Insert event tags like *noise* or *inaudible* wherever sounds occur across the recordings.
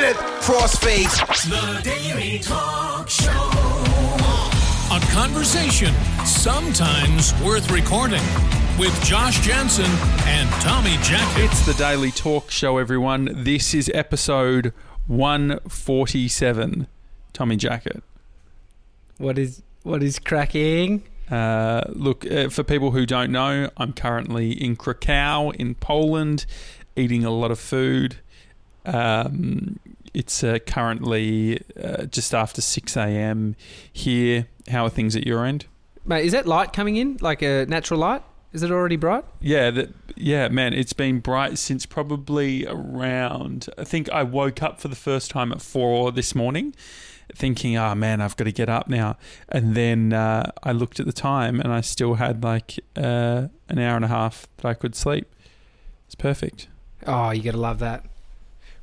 minute. Crossfade. The Daily Talk Show. A conversation sometimes worth recording with Josh Janssen and Tommy Jackett. It's the Daily Talk Show, everyone. This is episode 147. Tommy Jackett. What is what is cracking? Uh, look, uh, for people who don't know, I'm currently in Krakow in Poland, eating a lot of food. Um, it's uh, currently uh, just after 6 a.m. here. How are things at your end? Mate, is that light coming in? Like a natural light? Is it already bright? Yeah, that, yeah, man, it's been bright since probably around. I think I woke up for the first time at four this morning, thinking, "Oh man, I've got to get up now." And then uh, I looked at the time, and I still had like uh, an hour and a half that I could sleep. It's perfect. Oh, you gotta love that.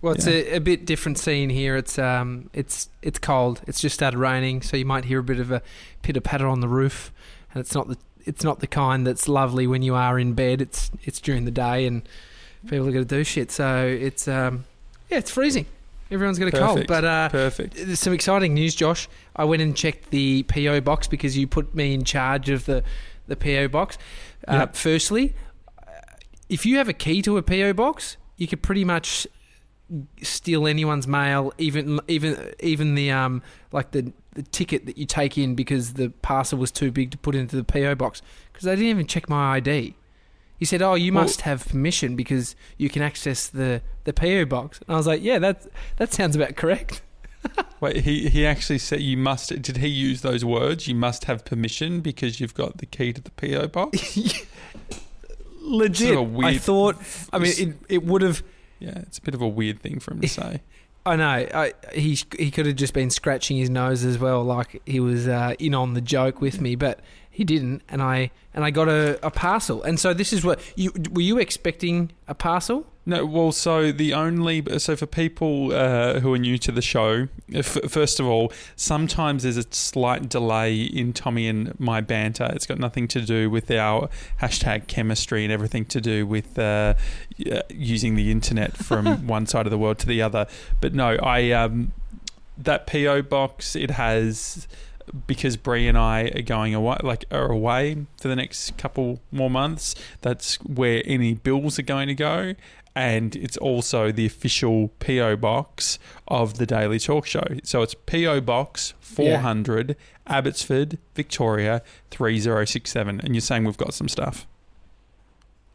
Well, it's a, a bit different scene here. It's um, it's it's cold. It's just started raining, so you might hear a bit of a pitter patter on the roof, and it's not the it's not the kind that's lovely when you are in bed. It's it's during the day, and people are gonna do shit. So it's um, yeah, it's freezing. Everyone's got a cold, but uh, Perfect. There's some exciting news, Josh. I went and checked the PO box because you put me in charge of the the PO box. Uh, Yep. Firstly, if you have a key to a PO box, you could pretty much steal anyone's mail, even even even the um like the the ticket that you take in because the parcel was too big to put into the PO box because they didn't even check my ID. He said, "Oh, you Well- must have permission because you can access the the PO box." And I was like, "Yeah, that that sounds about correct." *laughs* Wait, he he actually said you must. Did he use those words? You must have permission because you've got the key to the PO box. *laughs* legit. Sort of a I weird- thought. I mean, it, it would have. Yeah, it's a bit of a weird thing for him to say. *laughs* I know. I, he he could have just been scratching his nose as well, like he was uh, in on the joke with me, but he didn't. And I and I got a, a parcel. And so this is what you were you expecting a parcel? No, well, so the only so for people uh, who are new to the show, f- first of all, sometimes there's a slight delay in Tommy and my banter. It's got nothing to do with our hashtag chemistry and everything to do with uh, using the internet from *laughs* one side of the world to the other. But no, I um, that PO box it has because Bree and I are going away, like are away for the next couple more months. That's where any bills are going to go, and it's also the official PO box of the Daily Talk Show. So it's PO Box four hundred, Abbotsford, Victoria three zero six seven. And you're saying we've got some stuff.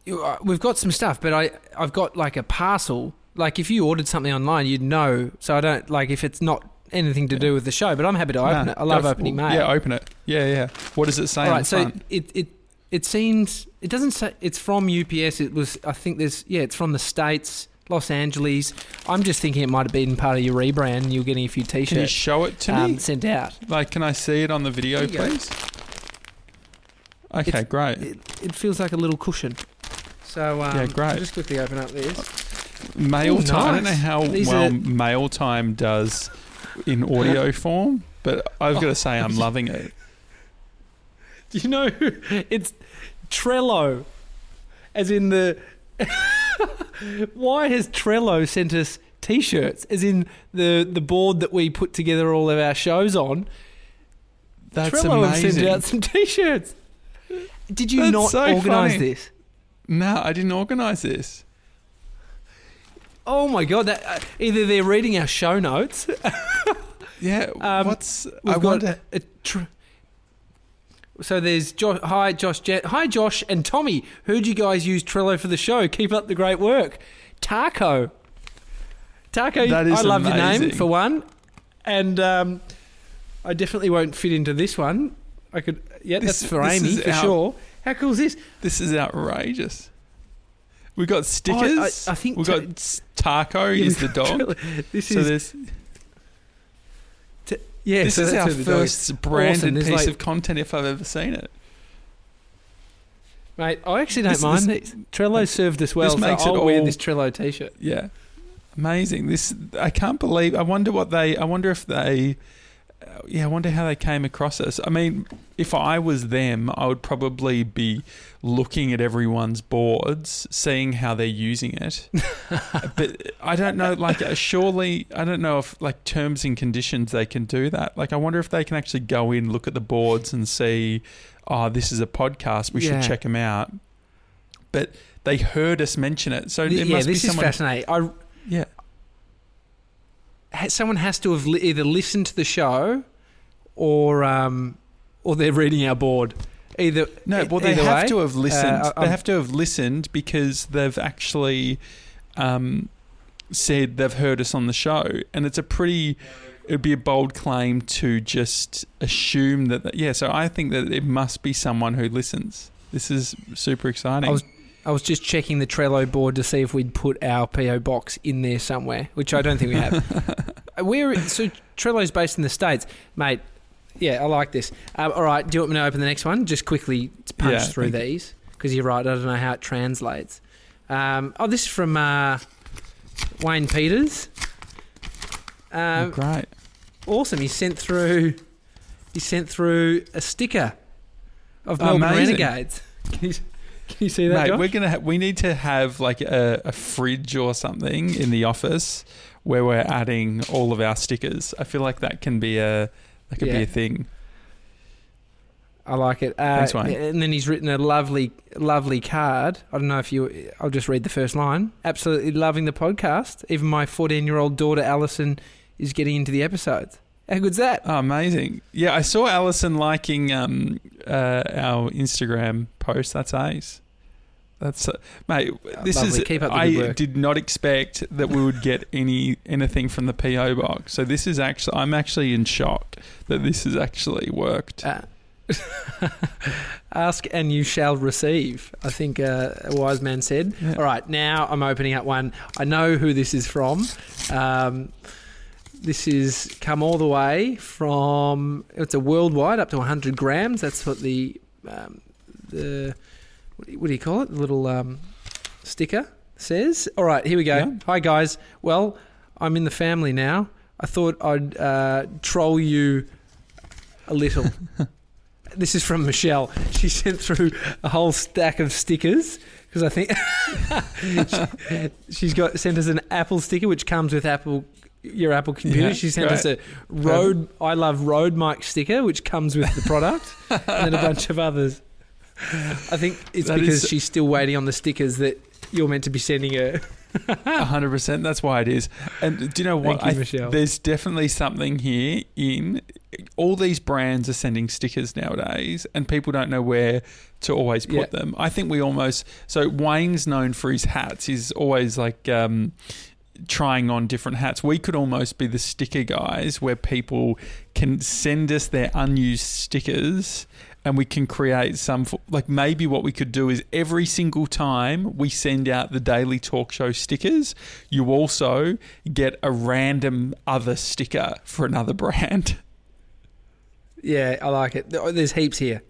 You- uh, We've got some stuff, but I I've got like a parcel. Like if you ordered something online, you'd know. So I don't like if it's not anything to do with the show. But I'm happy to open it. I love opening mail. Yeah, open it. Yeah, yeah. What does it say? All right, so front? it it it seems it doesn't say it's from UPS. It was I think there's yeah, it's from the states, Los Angeles. I'm just thinking it might have been part of your rebrand. and You're getting a few t-shirts. Can you show it to um, me? sent out. Like, can I see it on the video, you go. please? Okay, It's- great. It, it feels like a little cushion. So um, Yeah, great. I'll just quickly open up this. Mail Ooh, time. I don't know how These well are- mail time does in audio form, but I've got to say I'm loving it. *laughs* Do you know it's Trello, as in the. *laughs* Why has Trello sent us T-shirts? As in the the board that we put together all of our shows on. That's Trello have amazing. sent out some *laughs* T-shirts. Did you That's not so organise funny. this? No, I didn't organise this. Oh my god! That, uh, either they're reading our show notes. *laughs* Yeah, Um, what's I got wonder? a tr- so there's Josh. Hi, Josh. Jet. Hi, Josh and Tommy. Heard you guys use Trello for the show. Keep up the great work. Taco. Taco. I love your name for one, and um, I definitely won't fit into this one. I could. Yeah, This- that's for Amy for out- sure. How cool is this? This is outrageous. We got stickers. I think we ta- got Taco Yeah, is the dog. This So is there's yeah. this so is our first branded Awesome. Piece like- of content if I've ever seen it. Mate, I actually don't This- mind this-. Trello served us well, this makes so it I'll wear this Trello t-shirt. Yeah, amazing. This I can't believe. I wonder what they. I wonder if they yeah, I wonder how they came across us. I mean, if I was them, I would probably be looking at everyone's boards, seeing how they're using it. *laughs* but I don't know, like, uh, surely, I don't know if, like, terms and conditions they can do that. Like, I wonder if they can actually go in, look at the boards, and see, oh, this is a podcast, we Yeah. should check them out. But they heard us mention it. So it yeah, must this be is fascinating. I, Yeah. Someone has to have li- either listened to the show or um, or they're reading our board. Either No, well, they have way, to have listened. uh, they have to have listened because they've actually um, said they've heard us on the show, and it's a pretty. It would be a bold claim to just assume that. Yeah, so I think that it must be someone who listens. This is super exciting. I was I was just checking the Trello board to see if we'd put our PO box in there somewhere, which I don't think we have. *laughs* We're so Trello's based in the states, mate. Yeah, I like this. Um, all right, do you want me to open the next one? Just quickly punch Yeah, through these because you're right. I don't know how it translates. Um, oh, this is from uh, Wayne Peters. Oh, Um, great. awesome. He sent through. He sent through a sticker of Melbourne Amazing. Renegades. *laughs* *laughs* Can you, see that? Mate, Josh? we're gonna. Ha- we need to have like a, a fridge or something in the office where we're adding all of our stickers. I feel like that can be a that could be Yeah. a thing. I like it. Uh, Thanks, Wayne. And then he's written a lovely, lovely card. I don't know if you. I'll just read the first line. Absolutely loving the podcast. Even my 14 year old daughter Alison is getting into the episodes. How good's that? Oh, amazing. Yeah, I saw Alison liking um, uh, our Instagram post. That's ace. That's uh, mate. This lovely. is. Keep up the I work. did not expect that we would get any anything from the PO box. So this is actually. I'm actually in shock that this has actually worked. Uh, *laughs* ask and you shall receive. I think uh, a wise man said. Yeah. All right, now I'm opening up one. I know who this is from. Um, this is come all the way from. It's a worldwide up to 100 grams. That's what the um, the what do you- what do you call it? The little um, sticker says. All right, here we go. Yeah. Hi guys. Well, I'm in the family now. I thought I'd uh, troll you a little. *laughs* this is from Michelle. She sent through a whole stack of stickers because I think *laughs* she, she's got sent us an Apple sticker which comes with Apple your Apple computer. Yeah, she sent us a road I love Rode mic sticker which comes with the product and then a bunch of others. I think it's That because is- she's still waiting on the stickers that you're meant to be sending her. Hundred percent. That's why it is. And do you know what? You, Michelle. There's definitely something here in all these brands are sending stickers nowadays, and people don't know where to always put Yeah. them. I think we almost so Wayne's known for his hats. He's always like. Um, trying on different hats we could almost be the sticker guys where people can send us their unused stickers and we can create some like maybe what we could do is every single time we send out the daily talk show stickers you also get a random other sticker for another brand Yeah, I like it. There's heaps here.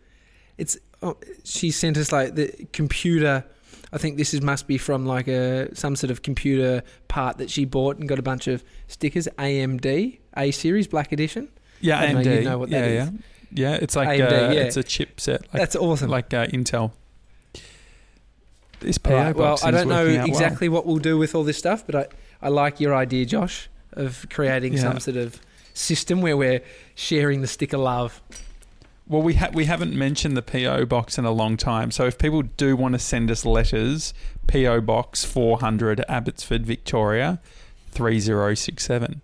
It's oh, she sent us like the computer. I think this is must be from like a some sort of computer part that she bought and got a bunch of stickers. AMD A series Black Edition. yeah AMD know, you know what that yeah is. yeah yeah it's like AMD, uh, yeah. it's a chipset like That's awesome. like uh, Intel this PO right, well, I don't know out well. exactly what we'll do with all this stuff, but I, I like your idea, Josh, of creating Yeah. some sort of system where we're sharing the sticker love. Well, we ha- we haven't mentioned the PO box in a long time. So if people do want to send us letters, PO box 400 Abbotsford, Victoria, 3067. Um,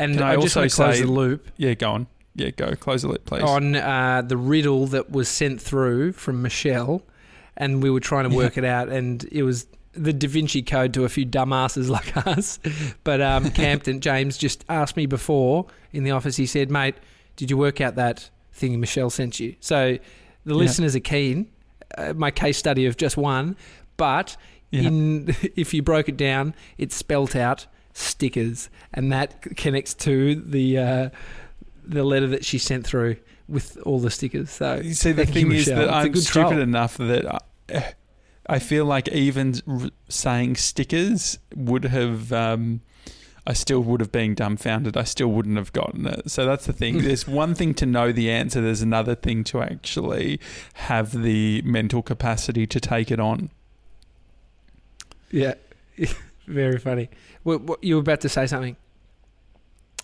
And Can I I, just also close say- the loop yeah, go on. Yeah, go. Close the loop, please. on uh, the riddle that was sent through from Michelle, and we were trying to work it out, and it was the Da Vinci Code to a few dumbasses *laughs* like us. But um, *laughs* Campton James just asked me before in the office. He said, "Mate, did you work out that thing Michelle sent you?" So the Yeah. listeners are keen. Uh, my case study of just one, but Yeah. in *laughs* if you broke it down, it's spelt out stickers, and that connects to the uh, the letter that she sent through with all the stickers. So You See, the you, thing is Michelle. that It's I'm stupid enough that I, I feel like even r- saying stickers would have. Um, I still would have been dumbfounded. I still wouldn't have gotten it. So that's the thing. *laughs* There's one thing to know the answer. There's another thing to actually have the mental capacity to take it on. Yeah, *laughs* very funny. What, what, you were about to say something.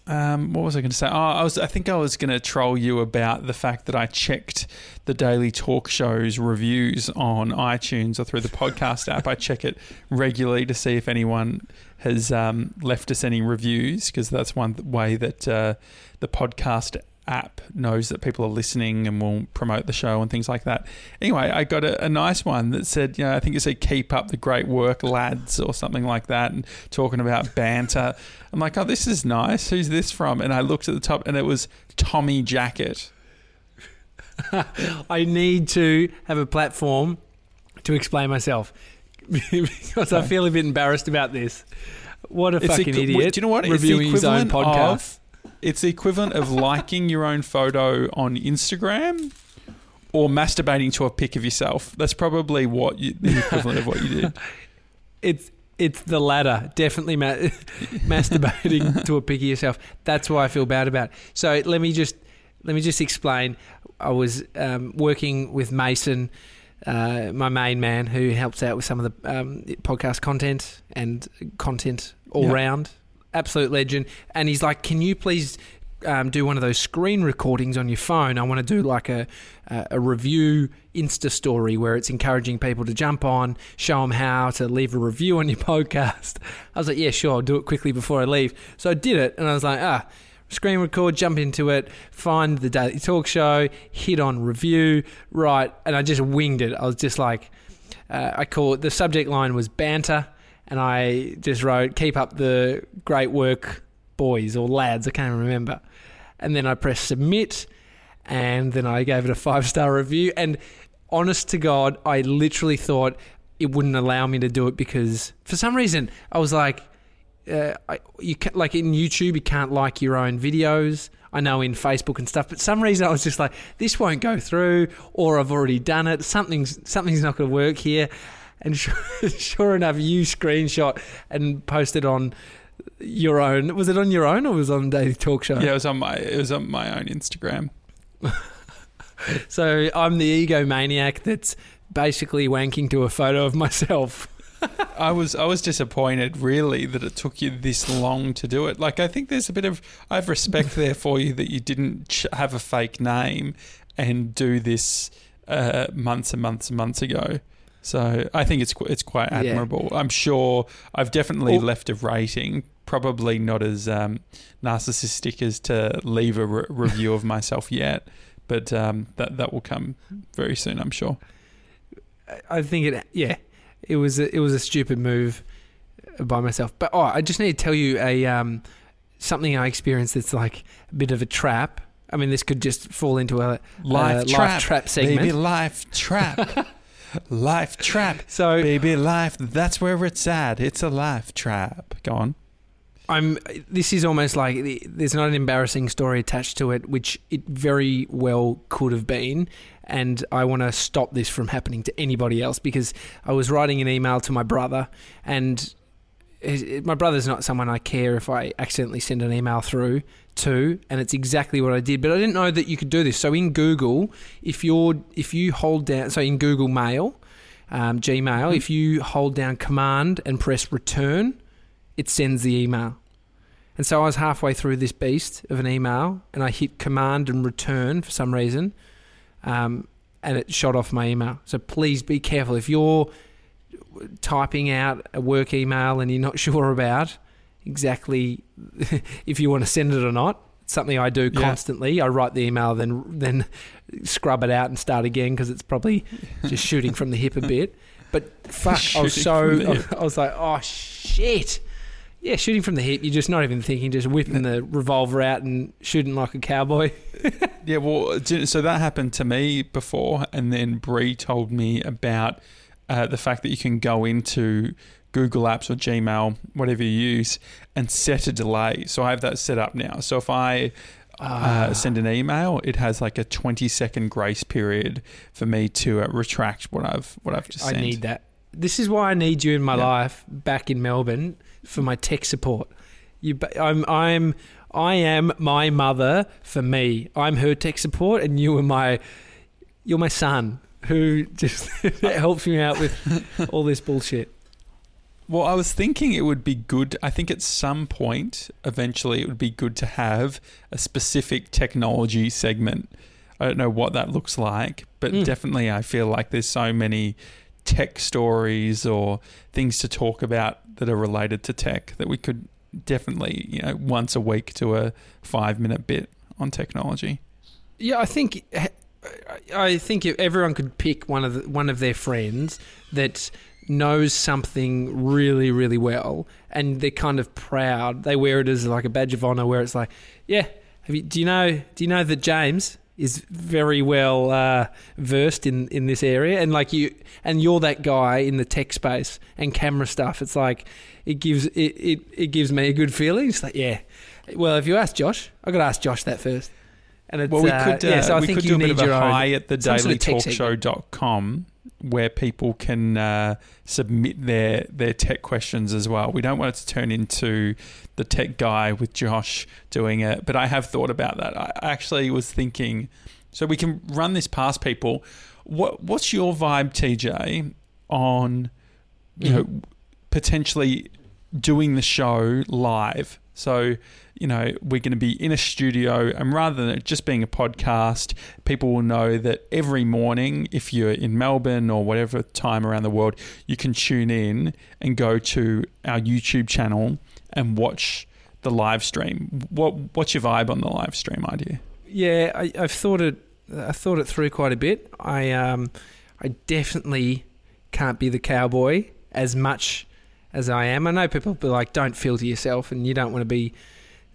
Um, what was I going to say? Oh, I was. I think I was going to troll you about the fact that I checked the daily talk shows reviews on iTunes or through the podcast app. I check it regularly to see if anyone has um, left us any reviews because that's one way that uh, the podcast app knows that people are listening and will promote the show and things like that. Anyway, I got a, a, nice one that said, you know, I think it said "Keep up the great work, lads" or something like that, and talking about banter. I'm like, oh, this is nice. Who's this from? And I looked at the top, and it was Tommy Jackett. *laughs* I need to have a platform to explain myself *laughs* because I feel a bit embarrassed about this. What a it's fucking idiot! Do you know what? Reviewing his own podcast. Of, it's the equivalent of liking your own photo on Instagram or masturbating to a pic of yourself. That's probably what you, the equivalent of what you did. *laughs* It's it's the latter. Definitely ma- *laughs* masturbating to a pic of yourself. That's why I feel bad about. It. So let me just let me just explain. I was um, working with Mason, uh, my main man, who helps out with some of the um, podcast content and content all yep. round absolute legend. And he's like, "Can you please um, do one of those screen recordings on your phone. I want to do like a, a review Insta story where it's encouraging people to jump on, show them how to leave a review on your *laughs* podcast. I was like, yeah, sure, I'll do it quickly before I leave. So I did it, and I was like, ah, screen record, jump into it, find the Daily Talk Show, hit on review, right, and I just winged it. I was just like, uh, I call it the subject line was banter and I just wrote, "Keep up the great work, boys or lads." I can't even remember. And then I pressed submit, and then I gave it a five star review. And honest to God, I literally thought it wouldn't allow me to do it because for some reason I was like, uh, I, you can, like in YouTube you can't like your own videos. I know in Facebook and stuff, but some reason I was just like, this won't go through, or I've already done it. Something's something's not going to work here. And sure, *laughs* sure enough, you screenshot and posted on your own. Was it on your own or was it on Daily Talk Show? Yeah, it was on my it was on my own Instagram. *laughs* so I'm the egomaniac that's basically wanking to a photo of myself. *laughs* I was I was disappointed really that it took you this long to do it. Like I think there's a bit of I have respect there for you that you didn't have a fake name and do this uh, months and months and months ago. So I think it's it's quite admirable. Yeah. I'm sure I've definitely left a rating, probably not as um, narcissistic as to leave a re- review of myself yet, but um, that that will come very soon. I'm sure. I think it. Yeah, it was a, it was a stupid move by myself. But oh, I just need to tell you a um, something I experienced that's like a bit of a trap. I mean, this could just fall into a life, uh, trap, life trap segment. Baby, life trap. *laughs* life trap. *laughs* So baby, life. That's where it's at. It's a life trap. Go on. I'm. This is almost like there's not an embarrassing story attached to it, which it very well could have been. And I want to stop this from happening to anybody else because I was writing an email to my brother, and my brother's not someone I care if I accidentally send an email through to, and it's exactly what I did. But I didn't know that you could do this. So in Google, if you're if you hold down, so in Google Mail, um, Gmail, mm-hmm. if you hold down Command and press Return, it sends the email. And so I was halfway through this beast of an email, and I hit Command and Return for some reason, um, and it shot off my email. So please be careful if you're typing out a work email and you're not *laughs* sure about exactly *laughs* if you want to send it or not. It's something I do constantly. I write the email, then then scrub it out and start again because it's probably just *laughs* shooting from the hip a bit. But fuck, I was so I was like, oh shit. Yeah, shooting from the hip. You're just not even thinking, just whipping the revolver out and shooting like a cowboy. *laughs* yeah, well, so that happened to me before, and then Bree told me about uh, the fact that you can go into Google Apps or Gmail, whatever you use, and set a delay. So I have that set up now. So if I uh, ah. send an email, it has like a 20 second grace period for me to uh, retract what I've what I've just said. I sent. need that. This is why I need you in my life back in Melbourne for my tech support. You, I'm, I'm, I am my mother for me. I'm her tech support, and you are my, you're my son who *laughs* just *laughs* helps me out with all this bullshit. Well, I was thinking it would be good. I think at some point, eventually, it would be good to have a specific technology segment. I don't know what that looks like, but Mm. definitely I feel like there's so many tech stories or things to talk about that are related to tech that we could definitely, you know, once a week do a five minute bit on technology. Yeah, I think I think if everyone could pick one of the, one of their friends that knows something really really well, and they're kind of proud. They wear it as like a badge of honor, where it's like, yeah, have you, do you know do you know that James is very well uh, versed in in this area, and like you and you're that guy in the tech space and camera stuff. It's like it gives it it, it gives me a good feeling. It's like yeah. Well, if you ask Josh, I got to ask Josh that first. And it's, Well, we uh, could, uh, yeah, so I we think could you do a bit of a own. high at the some sort of dailytalkshow.com where people can uh, submit their, their tech questions as well. We don't want it to turn into the tech guy with Josh doing it, but I have thought about that. I actually was thinking, so we can run this past people. What What's your vibe, TJ, on you know potentially doing the show live? So you know, we're going to be in a studio, and rather than it just being a podcast, people will know that every morning, if you're in Melbourne or whatever time around the world, you can tune in and go to our YouTube channel and watch the live stream. What What's your vibe on the live stream idea? Yeah, I, I've thought it. I thought it through quite a bit. I um, I definitely can't be the cowboy as much as I am. I know people be like, "Don't filter yourself," and you don't want to be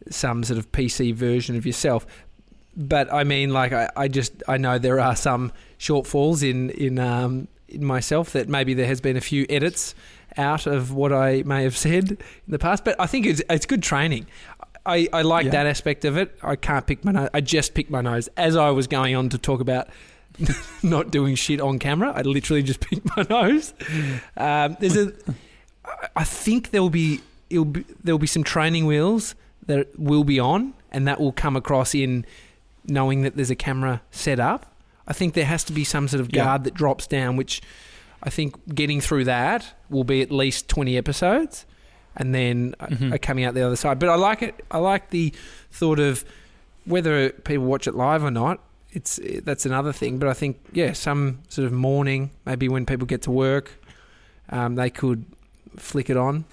some sort of PC version of yourself. But I mean, like, I, I just I know there are some shortfalls in in um, in myself that maybe there has been a few edits out of what I may have said in the past. But I think it's it's good training. I, I like Yeah. that aspect of it. I can't pick my nose. I just picked my nose as I was going on to talk about *laughs* not doing shit on camera. I literally just *laughs* picked my nose. Um, there's a. I- think there will be it'll be, there will be some training wheels that will be on, and that will come across in knowing that there's a camera set up. I think there has to be some sort of Yeah. guard that drops down, which I think getting through that will be at least 20 episodes and then uh Mhm. uh, coming out the other side. But I like it. I like the thought of whether people watch it live or not. It's that's another thing. But I think yeah, some sort of morning, maybe when people get to work, um, they could flick it on,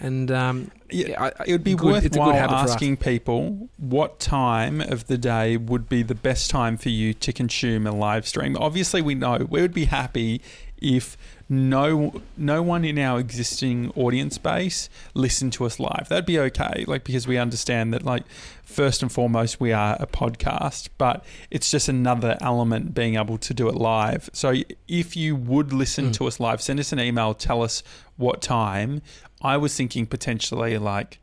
and um, Yeah, yeah, I, I- It would be good- it's a good worthwhile asking people what time of the day would be the best time for you to consume a live stream. Obviously, we know we would be happy if no no one in our existing audience base listened to us live. That'd be okay, like because we understand that like first and foremost we are a podcast, but it's just another element being able to do it live. So if you would listen Mm. to us live, send us an email, tell us what time. I was thinking potentially like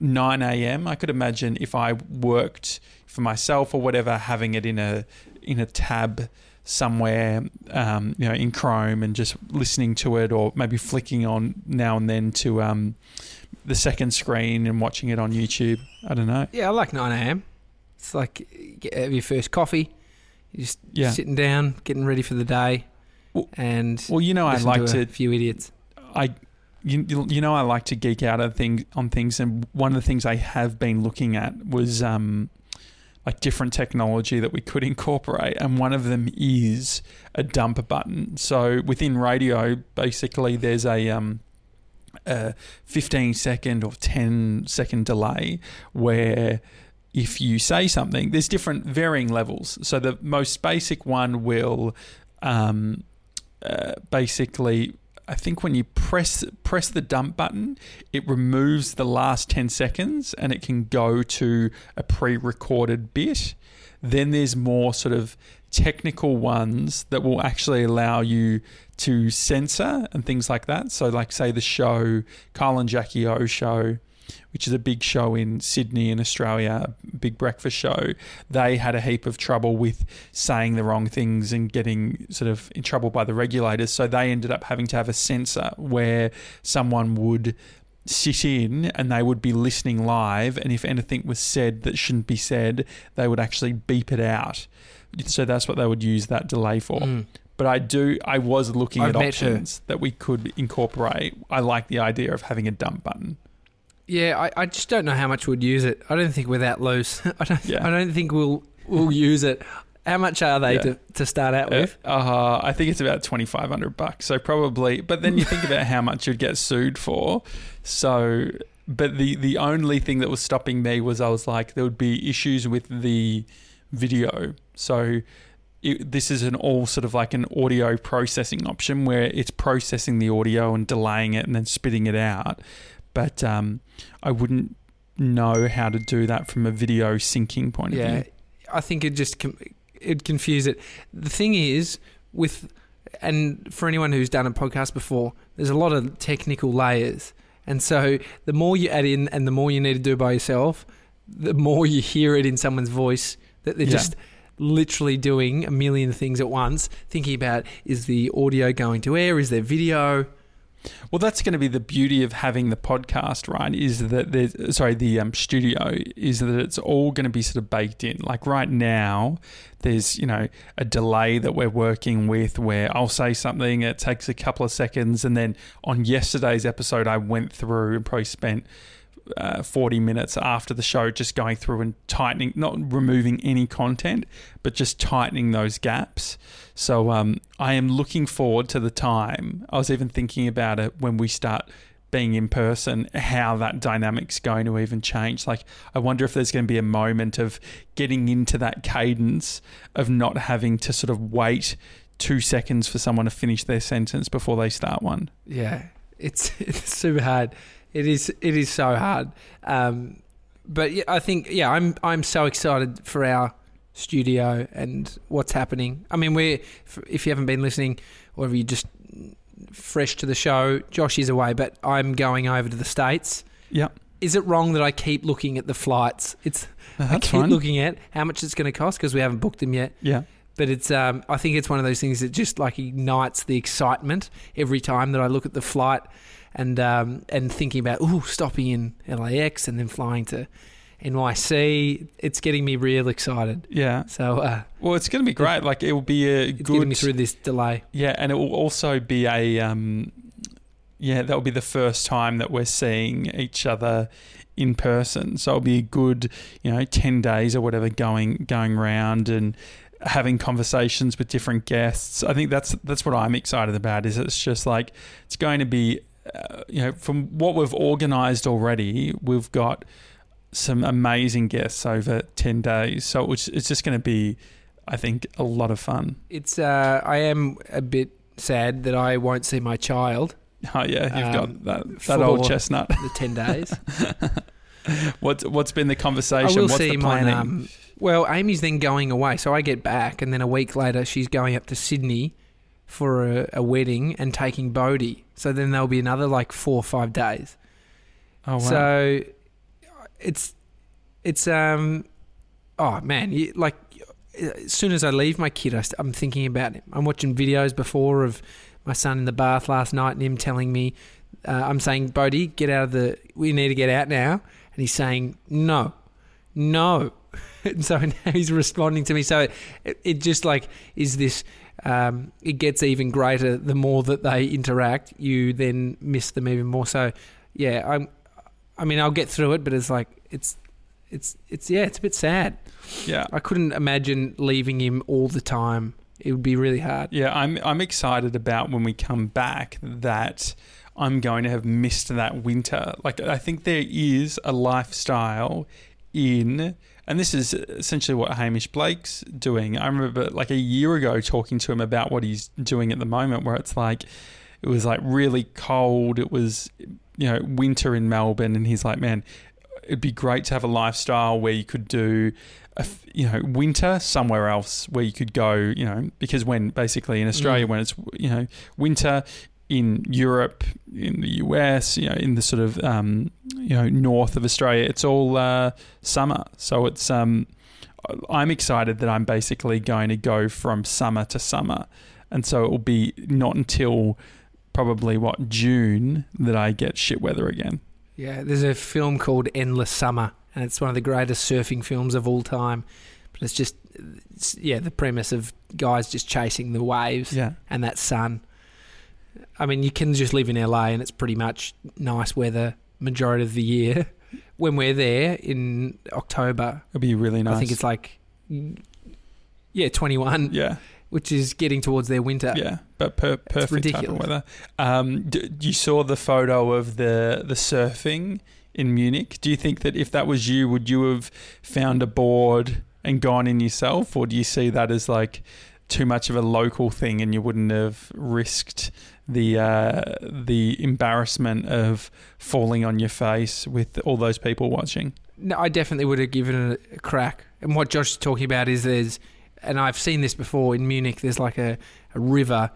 9 a.m. I could imagine if I worked for myself or whatever, having it in a in a tab somewhere, um, you know, in Chrome and just listening to it, or maybe flicking on now and then to um, the second screen and watching it on YouTube. I don't know. yeah, I like 9 a.m. It's like get, have your first coffee, you're just Yeah. sitting down, getting ready for the day, Well- and Well, you know, I like to to few idiots. I you, you know I like to geek out on things on things and one of the things I have been looking at was um different technology that we could incorporate and one of them is a dump button. So within radio basically there's a um a 15 second or 10 second delay where if you say something, there's different varying levels. So the most basic one will um, uh, basically, I think when you press press the dump button, it removes the last 10 seconds and it can go to a pre-recorded bit. Then there's more sort of technical ones that will actually allow you to censor and things like that. So, like say the show Kyle and Jackie O show, which is a big show in Sydney in Australia, a big breakfast show. They had a heap of trouble with saying the wrong things and getting sort of in trouble by the regulators. So they ended up having to have a censor where someone would sit in and they would be listening live, and if anything was said that shouldn't be said, they would actually beep it out. So that's what they would use that delay for. Mm. But I do. I was looking I've at met her. options that we could incorporate. I like the idea of having a dump button. Yeah, I, I just don't know how much we'd use it. I don't think we're that loose. *laughs* I don't. Yeah. I don't think we'll we'll use it. How much are they Yeah. to, to start out with? uh, I think it's about twenty five hundred bucks. So probably, but then you think about how much you'd get sued for. So, but the the only thing that was stopping me was I was like, there would be issues with the video. So. It, this is an all sort of like an audio processing option where it's processing the audio and delaying it and then spitting it out. But um, I wouldn't know how to do that from a video syncing point of Yeah, view. I think it just it'd confuse it. The thing is with and for anyone who's done a podcast before, there's a lot of technical layers, and so the more you add in and the more you need to do by yourself, the more you hear it in someone's voice that they're Yeah. just literally doing a million things at once, thinking about is the audio going to air, is there video? Well, that's going to be the beauty of having the podcast, right? Is that there's sorry, the um, studio is that it's all going to be sort of baked in. Like right now, there's you know a delay that we're working with where I'll say something, it takes a couple of seconds, and then on yesterday's episode, I went through and probably spent. Uh, 40 minutes after the show, just going through and tightening, not removing any content, but just tightening those gaps. So um, I am looking forward to the time. I was even thinking about it when we start being in person, how that dynamic's going to even change. Like, I wonder if there's going to be a moment of getting into that cadence of not having to sort of wait two seconds for someone to finish their sentence before they start one. Yeah, it's *laughs* it's super hard. It is it is so hard. Um, but yeah, I think yeah, I'm I'm so excited for our studio and what's happening. I mean, we're if you haven't been listening, or if you're just fresh to the show, Josh is away, but I'm going over to the states. Yep. Is it wrong that I keep looking at the flights? It's I That's keep fine. looking at how much it's going to cost because we haven't booked them yet. yeah. But it's um, I think it's one of those things that just like ignites the excitement every time that I look at the flight and um, and thinking about oh stopping in LAX and then flying to NYC. It's getting me real excited. Yeah. So uh, Well, it's going to be great. Like, it will be a it's good. getting me through this delay. Yeah, and it will also be a um, yeah, that will be the first time that we're seeing each other in person. So it'll be a good, you know, ten days or whatever going going round and having conversations with different guests. I think that's that's what I'm excited about. Is it's just like it's going to be, uh, you know, from what we've organised already, we've got some amazing guests over ten days. So it's it's just going to be, I think, a lot of fun. It's uh, I am a bit sad that I won't see my child *laughs* Oh yeah, you've Um, got that that old chestnut. the ten days. *laughs* What's what's been the I conversation? will what's see the planning? Um, well, Amy's then going away, so I get back, and then a week later, she's going up to Sydney for a, a wedding and taking Bodhi. So then there'll be another like four or five days. oh wow. So it's it's um oh man, you, like as soon as I leave my kid, I st- I'm thinking about him. I'm watching videos before of my son in the bath last night, and him telling me, uh, "I'm saying, Bodhi, get out of the. We need to get out now," and he's saying, "No, no." *laughs* and so now he's responding to me. So it, it just like is this. Um, it gets even greater the more that they interact. You then miss them even more. So, yeah, I'm. I mean, I'll get through it, but it's like it's, it's, it's yeah, it's a bit sad. yeah, I couldn't imagine leaving him all the time. It would be really hard. yeah. I'm I'm excited about when we come back that I'm going to have missed that winter. Like I think there is a lifestyle in. And this is essentially what Hamish Blake's doing. I remember like a year ago talking to him about what he's doing at the moment, where it's like it was like really cold. It was you know winter in Melbourne, and he's like, man, it'd be great to have a lifestyle where you could do a you know winter somewhere else where you could go you know because when basically in Australia Mm. when it's you know winter in Europe in the US you know in the sort of um, you know north of Australia it's all uh, summer so it's um, I'm excited that I'm basically going to go from summer to summer and so it will be not until probably what June that I get shit weather again Yeah, there's a film called Endless Summer, and it's one of the greatest surfing films of all time. But it's just, it's, yeah, the premise of guys just chasing the waves Yeah. and that sun. I mean, you can just live in LA and it's pretty much nice weather majority of the year. *laughs* When we're there in October, it'll be really nice. I think it's like, yeah, 21, yeah, which is getting towards their winter. yeah, but per- perfect type of weather. Um, d- you saw the photo of the the surfing in Munich. Do you think that if that was you, would you have found a board and gone in yourself, or do you see that as like too much of a local thing and you wouldn't have risked the uh, the embarrassment of falling on your face with all those people watching? No, I definitely would have given it a crack. And what Josh is talking about is there's, and I've seen this before in Munich. There's like a, a river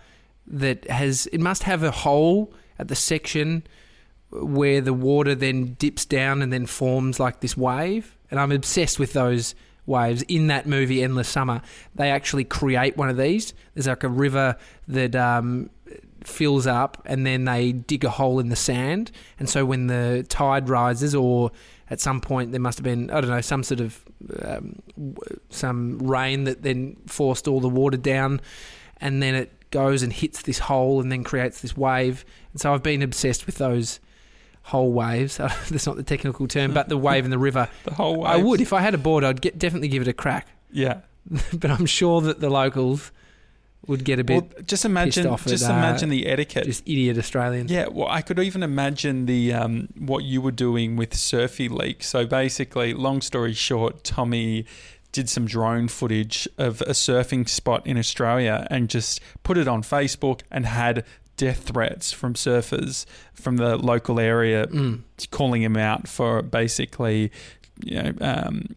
that has it must have a hole at the section where the water then dips down and then forms like this wave. And I'm obsessed with those waves. In that movie Endless Summer, they actually create one of these. There's like a river that um, fills up and then they dig a hole in the sand. And so when the tide rises or at some point there must have been I don't know some sort of um, some rain that then forced all the water down and then it goes and hits this hole and then creates this wave. And so I've been obsessed with those hole waves. *laughs* That's not the technical term, but the wave in the river. *laughs* The whole I would if I had a board. I'd get, definitely give it a crack. Yeah. *laughs* but I'm sure that the locals would get a bit Well, just imagine, off at, just uh, imagine the etiquette. just idiot Australians. Yeah, well, I could even imagine the um, what you were doing with Surfy Leak. So basically, long story short, Tommy did some drone footage of a surfing spot in Australia and just put it on Facebook and had death threats from surfers from the local area Mm. calling him out for basically, you know, um,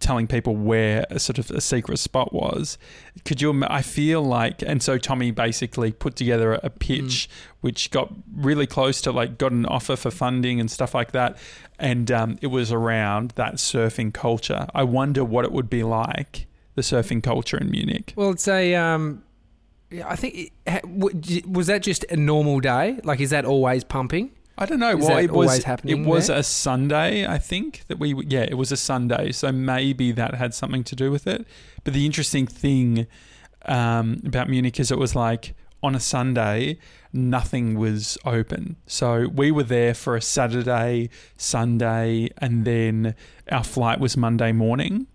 telling people where a sort of a secret spot was. Could you? I feel like, and so Tommy basically put together a pitch which got really close to like got an offer for funding and stuff like that, and um, it was around that surfing culture. I wonder what it would be like the surfing culture in Munich. Well, it's a. Um, yeah, I think it, was that just a normal day. Like, is that always pumping? I don't know. Well, that it was happening it was there? a Sunday, I think that we yeah, it was a Sunday, so maybe that had something to do with it. But the interesting thing um, about Munich is it was like on a Sunday, nothing was open. So we were there for a Saturday, Sunday, and then our flight was Monday morning.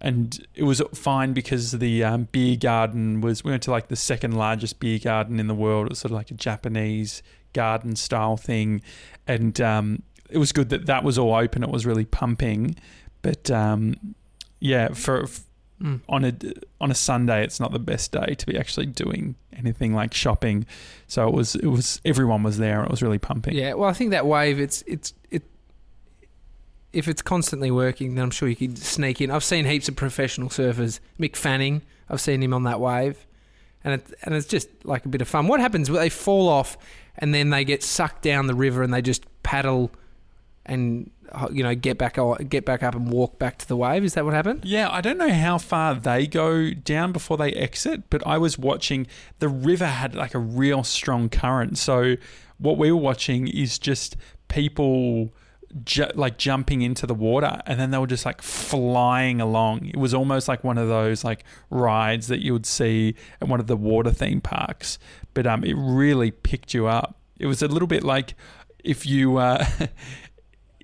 And it was fine because the um, beer garden was, we went to like the second largest beer garden in the world. It was sort of like a Japanese garden style thing. And um, it was good that that was all open. It was really pumping. But um, yeah, for, Mm. on a on a Sunday, it's not the best day to be actually doing anything like shopping. So it was it was everyone was there. It was really pumping. Yeah. Well, I think that wave. It's it's it. If it's constantly working, then I'm sure you could sneak in. I've seen heaps of professional surfers. Mick Fanning, I've seen him on that wave, and it, and it's just like a bit of fun. What happens? They fall off, and then they get sucked down the river, and they just paddle, and uh, you know get back get back up and walk back to the wave. Is that what happened? Yeah, I don't know how far they go down before they exit, but I was watching the river had like a real strong current. So what we were watching is just people ju- like jumping into the water and then they were just like flying along. It was almost like one of those like rides that you would see at one of the water theme parks, but um it really picked you up. It was a little bit like if you uh *laughs*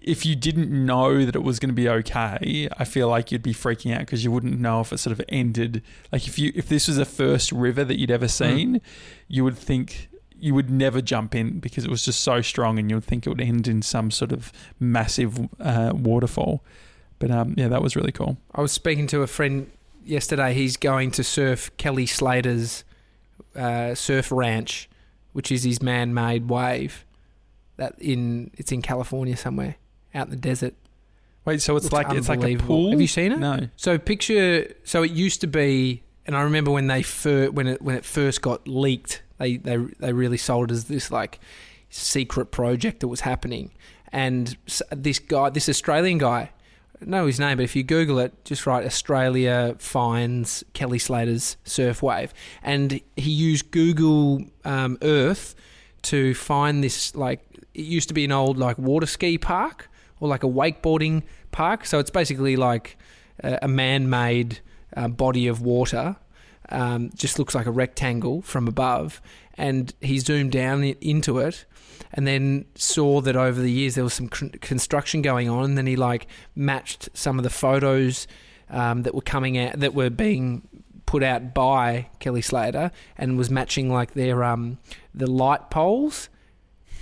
if you didn't know that it was going to be okay, I feel like you'd be freaking out because you wouldn't know if it sort of ended. Like if you if this was the first river that you'd ever seen, you would think you would never jump in because it was just so strong, and you would think it would end in some sort of massive uh, waterfall. But um, yeah, that was really cool. I was speaking to a friend yesterday. He's going to surf Kelly Slater's uh, surf ranch, which is his man-made wave. That in it's in California somewhere, out in the desert. Wait, so it's Looks like it's like a pool. Have you seen it? No. So picture. So it used to be, and I remember when they fir- when it when it first got leaked, they they they really sold as this like secret project that was happening. And this guy, this Australian guy, know his name, but if you Google it, just write Australia finds Kelly Slater's surf wave, and he used Google um, Earth to find this like it used to be an old like water ski park or like a wakeboarding park. So it's basically like a, a man-made uh, body of water. Um, just looks like a rectangle from above, and he zoomed down into it, and then saw that over the years there was some construction going on, and then he like matched some of the photos um, that were coming out that were being put out by Kelly Slater, and was matching like their um, the light poles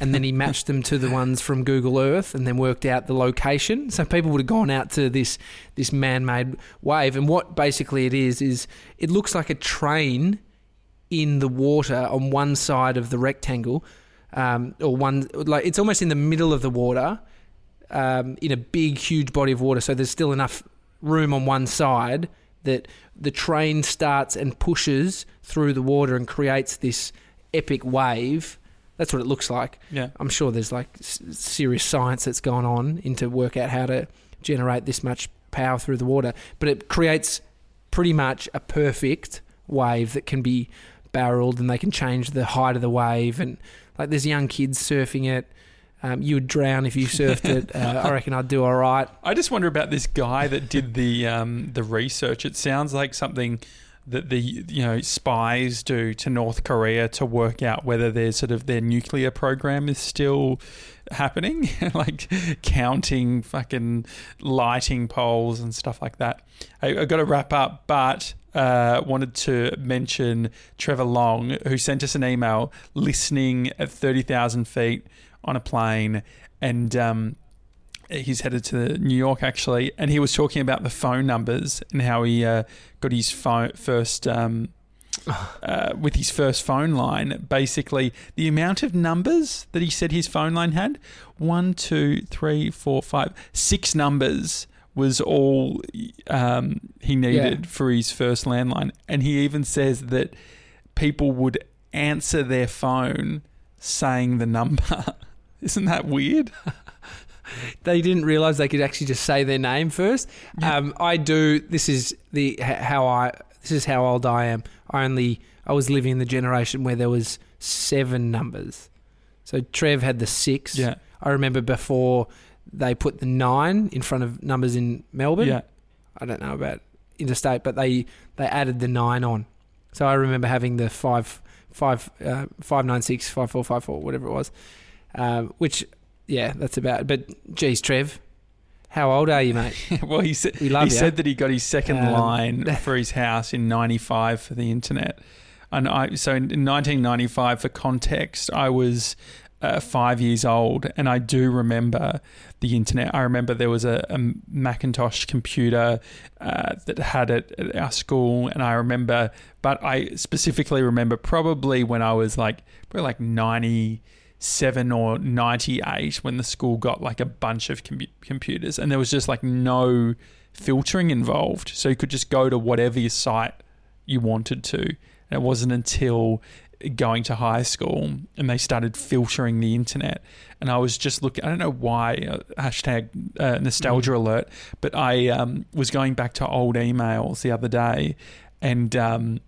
and then he matched them to the ones from Google Earth, and then worked out the location. So people would have gone out to this this man-made wave, and what basically it is is it looks like a train in the water on one side of the rectangle, um, or one like it's almost in the middle of the water, um, in a big huge body of water. So there's still enough room on one side that the train starts and pushes through the water and creates this epic wave. That's what it looks like. Yeah. I'm sure there's like s- serious science that's gone on into work out how to generate this much power through the water, but it creates pretty much a perfect wave that can be barreled and they can change the height of the wave and like there's young kids surfing it. Um, you would drown if you surfed it. *laughs* Uh, I reckon I'd do all right. I just wonder about this guy that did the um, the research. It sounds like something that the you know spies do to North Korea to work out whether their sort of their nuclear program is still happening, *laughs* like counting fucking lighting poles and stuff like that. I, I got to wrap up, but. Uh, wanted to mention Trevor Long, who sent us an email listening at 30,000 feet on a plane and um, he's headed to New York actually, and he was talking about the phone numbers and how he uh, got his phone first um, *sighs* uh, with his first phone line. Basically, the amount of numbers that he said his phone line had one, two, three, four, five, six numbers was all um, he needed Yeah. for his first landline, and he even says that people would answer their phone saying the number. *laughs* Isn't that weird? *laughs* *laughs* They didn't realize they could actually just say their name first. Yeah. Um, I do. This is the how I. This is how old I am. I only. I was living in the generation where there was seven numbers. So Trev had the six. Yeah. I remember before they put the nine in front of numbers in Melbourne. Yeah. I don't know about interstate, but they they added the nine on. So I remember having the five five uh, five nine six five four five four whatever it was, um, which yeah, that's about. But geez, Trev, how old are you, mate? *laughs* well, he said he ya. said that he got his second Um, line *laughs* for his house in '95 for the internet, and I so in, in 1995 for context, I was uh, five years old, and I do remember the internet. I remember there was a, a Macintosh computer uh, that had it at our school, and I remember, but I specifically remember probably when I was like probably like 90 seven or 98 when the school got like a bunch of com- computers and there was just like no filtering involved. So you could just go to whatever your site you wanted to. And it wasn't until going to high school and they started filtering the internet and i was just looking i don't know why uh, hashtag uh, nostalgia alert but i um, was going back to old emails the other day and um,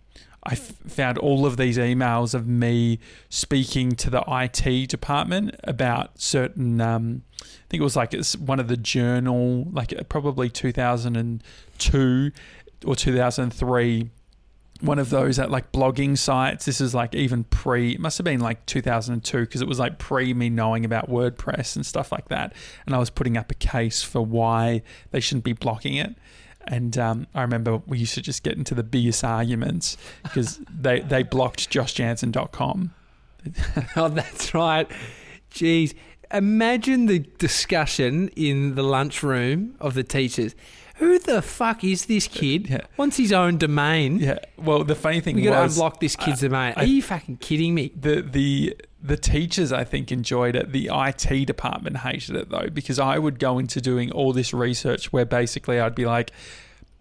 I found all of these emails of me speaking to the IT department about certain. Um, I think it was like it's one of the journal, like uh, probably 2002 or 2003. One of those at like blogging sites. This is like even pre. It must have been like 2002 because it was like pre me knowing about WordPress and stuff like that. And I was putting up a case for why they shouldn't be blocking it. And um, I remember we used to just get into the biggest arguments because they, they blocked joshjanssen.com. *laughs* oh, that's right. Jeez, imagine the discussion in the lunchroom of the teachers. Who the fuck is this kid? Yeah. Wants his own domain. Yeah. Well, the funny thing was We got to was unblock this kid's domain. Are I- you fucking kidding me? the the the teachers I think enjoyed it. The IT department hated it though because I would go into doing all this research where basically I'd be like,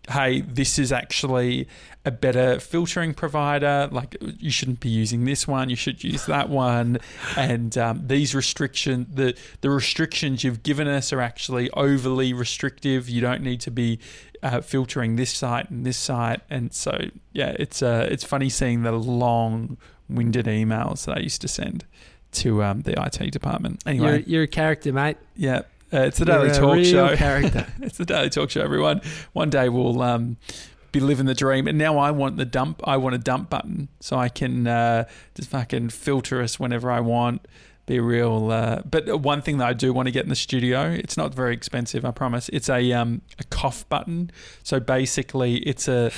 "Hey, this is actually a better filtering provider. Like, you shouldn't be using this one. You should use that one." And um, these restriction the the restrictions you've given us are actually overly restrictive. You don't need to be uh, filtering this site and this site. And so, yeah, it's uh, it's funny seeing the long winded emails that I used to send to um, the IT department. You're, Anyway, you're a character, mate. yeah, uh, it's the You're Daily Talk Show. character. *laughs* it's the Daily Talk Show, everyone. One day we'll um, be living the dream. And now I want the dump. I want a dump button so I can uh, just fucking filter us whenever I want. Be real. Uh, but one thing that I do want to get in the studio, it's not very expensive, I promise. It's a um, a cough button. So basically, it's a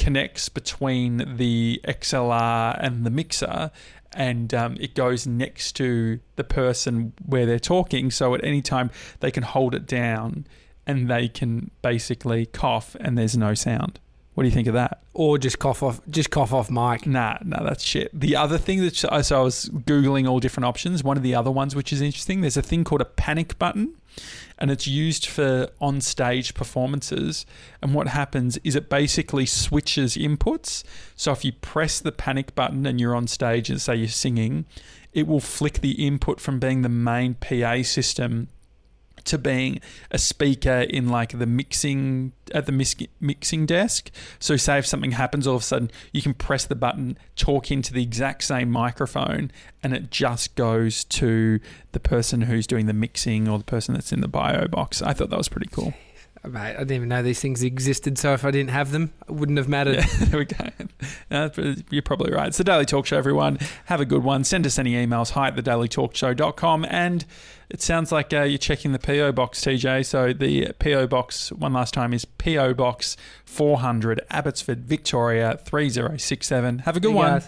connects between the XLR and the mixer. And um, it goes next to the person where they're talking, so at any time they can hold it down and they can basically cough and there's no sound. What do you think of that? or just cough off, just cough off Mike. Nah, nah, that's shit. The other thing that so I was googling all different options. One of the other ones which is interesting, there's a thing called a panic button, and it's used for on-stage performances. And what happens is it basically switches inputs. So if you press the panic button and you're on stage and say you're singing, it will flick the input from being the main PA system to being a speaker in like the mixing at the mis- mixing desk. So say if something happens all of a sudden, you can press the button, talk into the exact same microphone, and it just goes to the person who's doing the mixing or the person that's in the bio box. I thought that was pretty cool. *laughs* Mate, I didn't even know these things existed. So if I didn't have them, it wouldn't have mattered. Yeah, *laughs* there we go. You're probably right. It's the Daily Talk Show, everyone. Have a good one. Send us any emails. Hi at thedailytalkshow.com. And it sounds like uh, you're checking the P.O. box, TJ. So the P.O. box, one last time, is P.O. Box 400, Abbotsford, Victoria 3067. Have a good Hey, one.